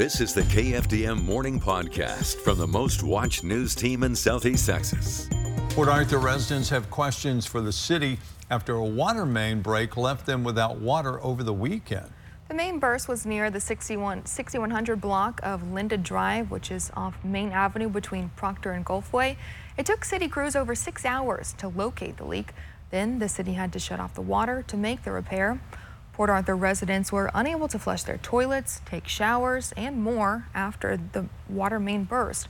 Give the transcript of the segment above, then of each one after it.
This is the KFDM Morning Podcast from the most watched news team in Southeast Texas. Port Arthur residents have questions for the city after a water main break left them without water over the weekend. The main burst was near the 61, 6100 block of Linda Drive, which is off Main Avenue between Proctor and Gulfway. It took city crews over six hours to locate the leak. Then the city had to shut off the water to make the repair. Port Arthur residents were unable to flush their toilets, take showers, and more after the water main burst.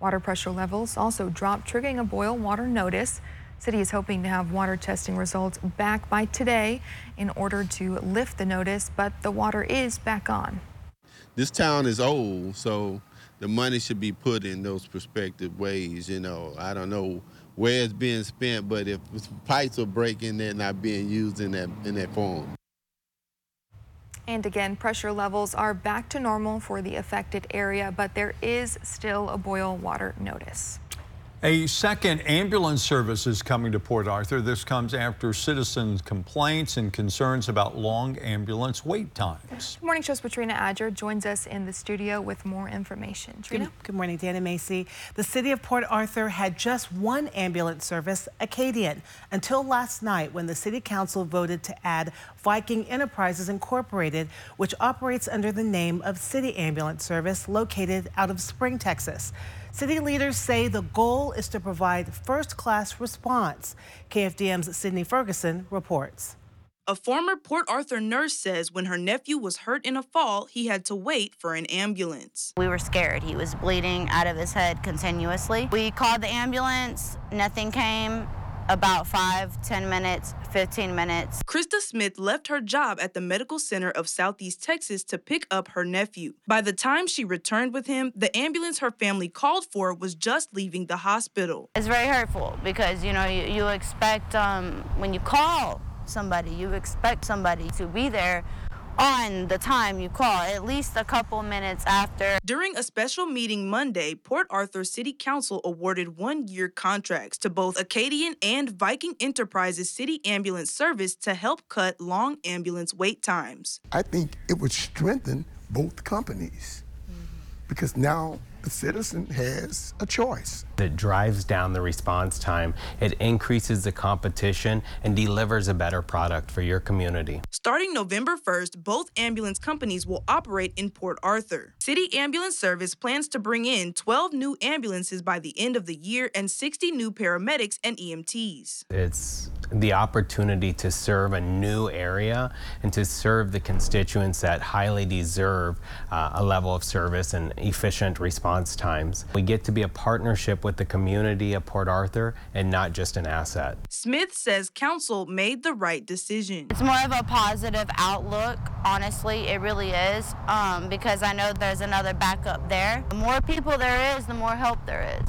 Water pressure levels also dropped, triggering a boil water notice. City is hoping to have water testing results back by today in order to lift the notice, but the water is back on. This town is old, so the money should be put in those prospective ways. You know, I don't know where it's being spent, but if pipes are breaking, they're not being used in that in that form. And again, pressure levels are back to normal for the affected area, but there is still a boil water notice. A second ambulance service is coming to Port Arthur. This comes after citizens' complaints and concerns about long ambulance wait times. Good morning, Show's Patrina Adger joins us in the studio with more information. Trina? Good, good morning, Dana Macy. The city of Port Arthur had just one ambulance service, Acadian, until last night when the city council voted to add Viking Enterprises Incorporated, which operates under the name of City Ambulance Service located out of Spring, Texas. City leaders say the goal is to provide first class response. KFDM's Sydney Ferguson reports. A former Port Arthur nurse says when her nephew was hurt in a fall, he had to wait for an ambulance. We were scared. He was bleeding out of his head continuously. We called the ambulance, nothing came about five, 10 minutes, 15 minutes. Krista Smith left her job at the Medical Center of Southeast Texas to pick up her nephew. By the time she returned with him, the ambulance her family called for was just leaving the hospital. It's very hurtful because, you know, you, you expect um, when you call somebody, you expect somebody to be there on the time you call, at least a couple minutes after. During a special meeting Monday, Port Arthur City Council awarded one year contracts to both Acadian and Viking Enterprises City Ambulance Service to help cut long ambulance wait times. I think it would strengthen both companies because now the citizen has a choice. It drives down the response time, it increases the competition, and delivers a better product for your community. Starting November 1st, both ambulance companies will operate in Port Arthur. City Ambulance Service plans to bring in 12 new ambulances by the end of the year and 60 new paramedics and EMTs. It's the opportunity to serve a new area and to serve the constituents that highly deserve uh, a level of service and efficient response times. We get to be a partnership with the community of Port Arthur and not just an asset. Smith says council made the right decision. It's more of a positive outlook, honestly, it really is, um, because I know there's another backup there. The more people there is, the more help there is.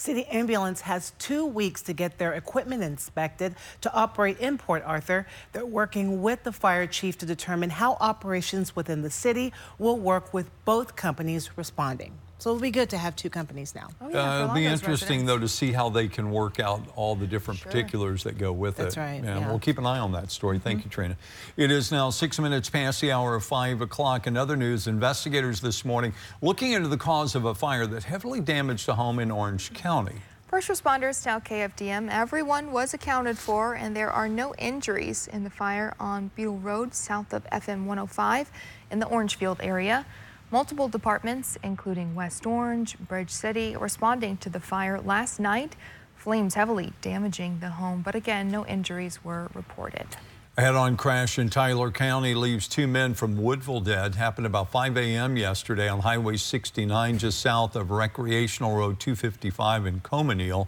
City Ambulance has two weeks to get their equipment inspected to operate in Port Arthur. They're working with the fire chief to determine how operations within the city will work with both companies responding. So it'll be good to have two companies now. Oh, yeah, Uh, it'll be interesting, residents. though, to see how they can work out all the different Sure. particulars that go with That's it. right, And yeah. We'll keep an eye on that story. Thank you, Trina. It is now six minutes past the hour of 5 o'clock. In other news, investigators this morning looking into the cause of a fire that heavily damaged a home in Orange County. First responders tell KFDM everyone was accounted for and there are no injuries in the fire on Beetle Road south of FM 105 in the Orangefield area. Multiple departments, including West Orange, Bridge City, responding to the fire last night. Flames heavily damaging the home, but again, no injuries were reported. A head-on crash in Tyler County leaves two men from Woodville dead. Happened about 5 a.m. yesterday on Highway 69 just south of Recreational Road 255 in Colmesneil.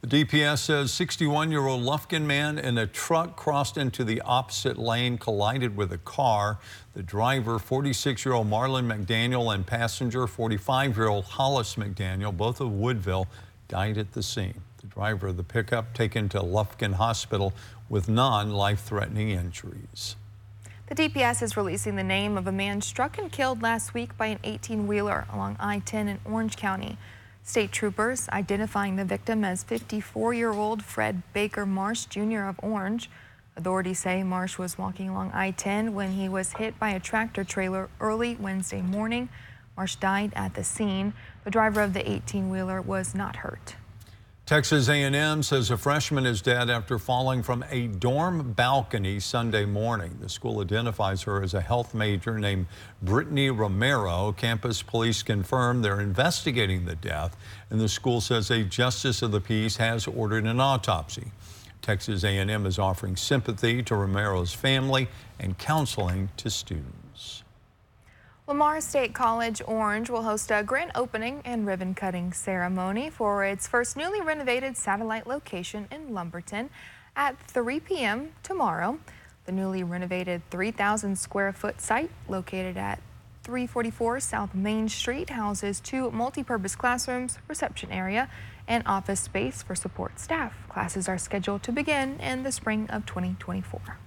The DPS says 61-year-old Lufkin man in a truck crossed into the opposite lane, collided with a car. The driver, 46-year-old Marlon McDaniel, and passenger, 45-year-old Hollis McDaniel, both of Woodville, died at the scene. The driver of the pickup taken to Lufkin Hospital with non-life-threatening injuries. The DPS is releasing the name of a man struck and killed last week by an 18-wheeler along I-10 in Orange County. State troopers identifying the victim as 54-year-old Fred Baker Marsh Jr. of Orange. Authorities say Marsh was walking along I 10 when he was hit by a tractor trailer early Wednesday morning. Marsh died at the scene. The driver of the 18 wheeler was not hurt. Texas A&M says a freshman is dead after falling from a dorm balcony Sunday morning. The school identifies her as a health major named Brittany Romero. Campus police confirm they're investigating the death, and the school says a justice of the peace has ordered an autopsy. Texas A&M is offering sympathy to Romero's family and counseling to students. Lamar State College Orange will host a grand opening and ribbon cutting ceremony for its first newly renovated satellite location in Lumberton at 3 p.m. tomorrow. The newly renovated 3,000 square foot site located at 344 South Main Street houses two multi-purpose classrooms, reception area, and office space for support staff. Classes are scheduled to begin in the spring of 2024.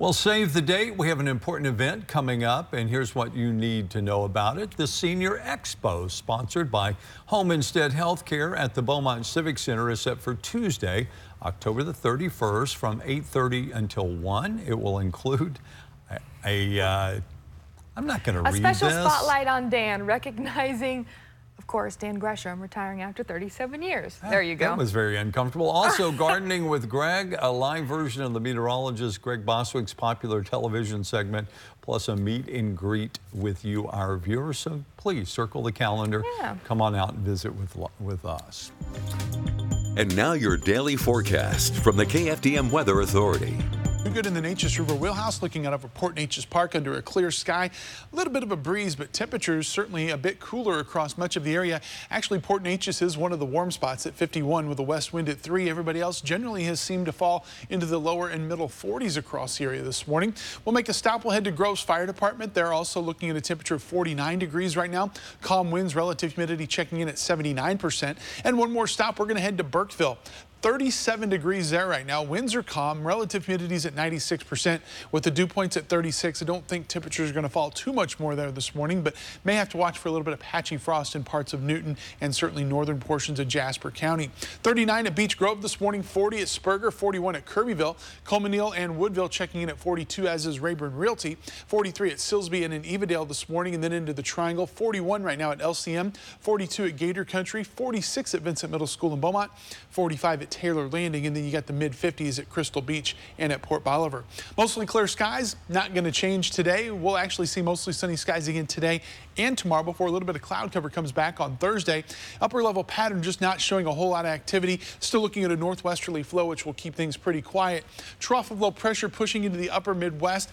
Well, save the date. We have an important event coming up, and here's what you need to know about it. The Senior Expo, sponsored by Home Instead Healthcare at the Beaumont Civic Center, is set for Tuesday, October the 31st from 8.30 until 1. It will include a, a uh, I'm not going to read this. A special spotlight on Dan, recognizing course, Dan Gresham retiring after 37 years. Ah, there you go. That was very uncomfortable. Also, Gardening with Greg, a live version of the meteorologist Greg Bostwick's popular television segment, plus a meet and greet with you, our viewers. So please circle the calendar. Yeah. Come on out and visit with, with us. And now your daily forecast from the KFDM Weather Authority. Good in the Neches River Wheelhouse, looking out over Port Neches Park under a clear sky. A little bit of a breeze, but temperatures certainly a bit cooler across much of the area. Actually, Port Neches is one of the warm spots at 51 with a west wind at 3. Everybody else generally has seemed to fall into the lower and middle 40s across the area this morning. We'll make a stop. We'll head to Groves Fire Department. They're also looking at a temperature of 49 degrees right now. Calm winds, relative humidity checking in at 79%. And one more stop. We're going to head to Burkeville. 37 degrees there right now. Winds are calm. Relative humidity is at 96% with the dew points at 36. I don't think temperatures are going to fall too much more there this morning, but may have to watch for a little bit of patchy frost in parts of Newton and certainly northern portions of Jasper County. 39 at Beech Grove this morning, 40 at Spurger, 41 at Kirbyville, Colmesneil and Woodville checking in at 42, as is Rayburn Realty, 43 at Silsbee and in Evadale this morning, and then into the Triangle, 41 right now at LCM, 42 at Gator Country, 46 at Vincent Middle School in Beaumont, 45 at Taylor Landing, and then you got the mid 50s at Crystal Beach and at Port Bolivar. Mostly clear skies, not going to change today. We'll actually see mostly sunny skies again today and tomorrow before a little bit of cloud cover comes back on Thursday. Upper level pattern just not showing a whole lot of activity. Still looking at a northwesterly flow, which will keep things pretty quiet. Trough of low pressure pushing into the upper Midwest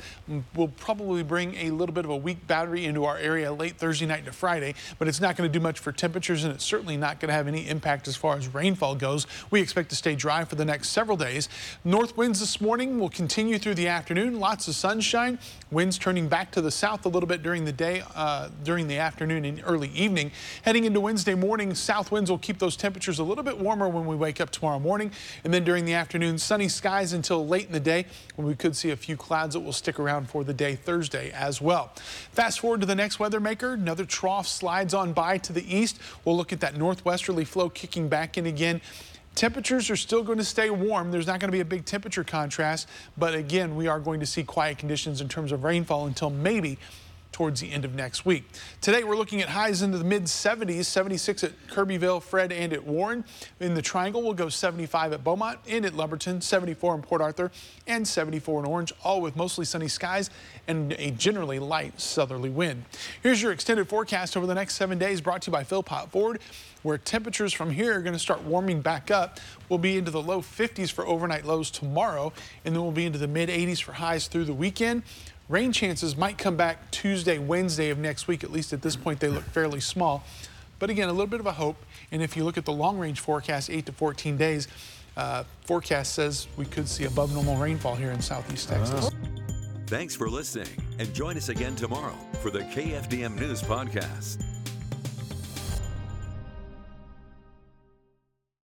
will probably bring a little bit of a weak battery into our area late Thursday night to Friday, but it's not going to do much for temperatures and it's certainly not going to have any impact as far as rainfall goes. We expect to stay dry for the next several days. North winds this morning will continue through the afternoon. Lots of sunshine. Winds turning back to the south a little bit during the day, uh, during the afternoon and early evening. Heading into Wednesday morning, south winds will keep those temperatures a little bit warmer when we wake up tomorrow morning. And then during the afternoon, sunny skies until late in the day when we could see a few clouds that will stick around for the day Thursday as well. Fast forward to the next weather maker. Another trough slides on by to the east. We'll look at that northwesterly flow kicking back in again. Temperatures are still going to stay warm. There's not going to be a big temperature contrast, but again, we are going to see quiet conditions in terms of rainfall until maybe towards the end of next week. Today, we're looking at highs into the mid 70s, 76 at Kirbyville, Fred, and at Warren. In the Triangle, we'll go 75 at Beaumont and at Lumberton, 74 in Port Arthur, and 74 in Orange, all with mostly sunny skies and a generally light southerly wind. Here's your extended forecast over the next seven days brought to you by Philpott Ford where temperatures from here are going to start warming back up. We'll be into the low 50s for overnight lows tomorrow, and then we'll be into the mid 80s for highs through the weekend. Rain chances might come back Tuesday, Wednesday of next week. At least at this point, they look fairly small. But again, a little bit of a hope. And if you look at the long range forecast, 8 to 14 days, uh, forecast says we could see above normal rainfall here in southeast Texas. Thanks for listening and join us again tomorrow for the KFDM News Podcast.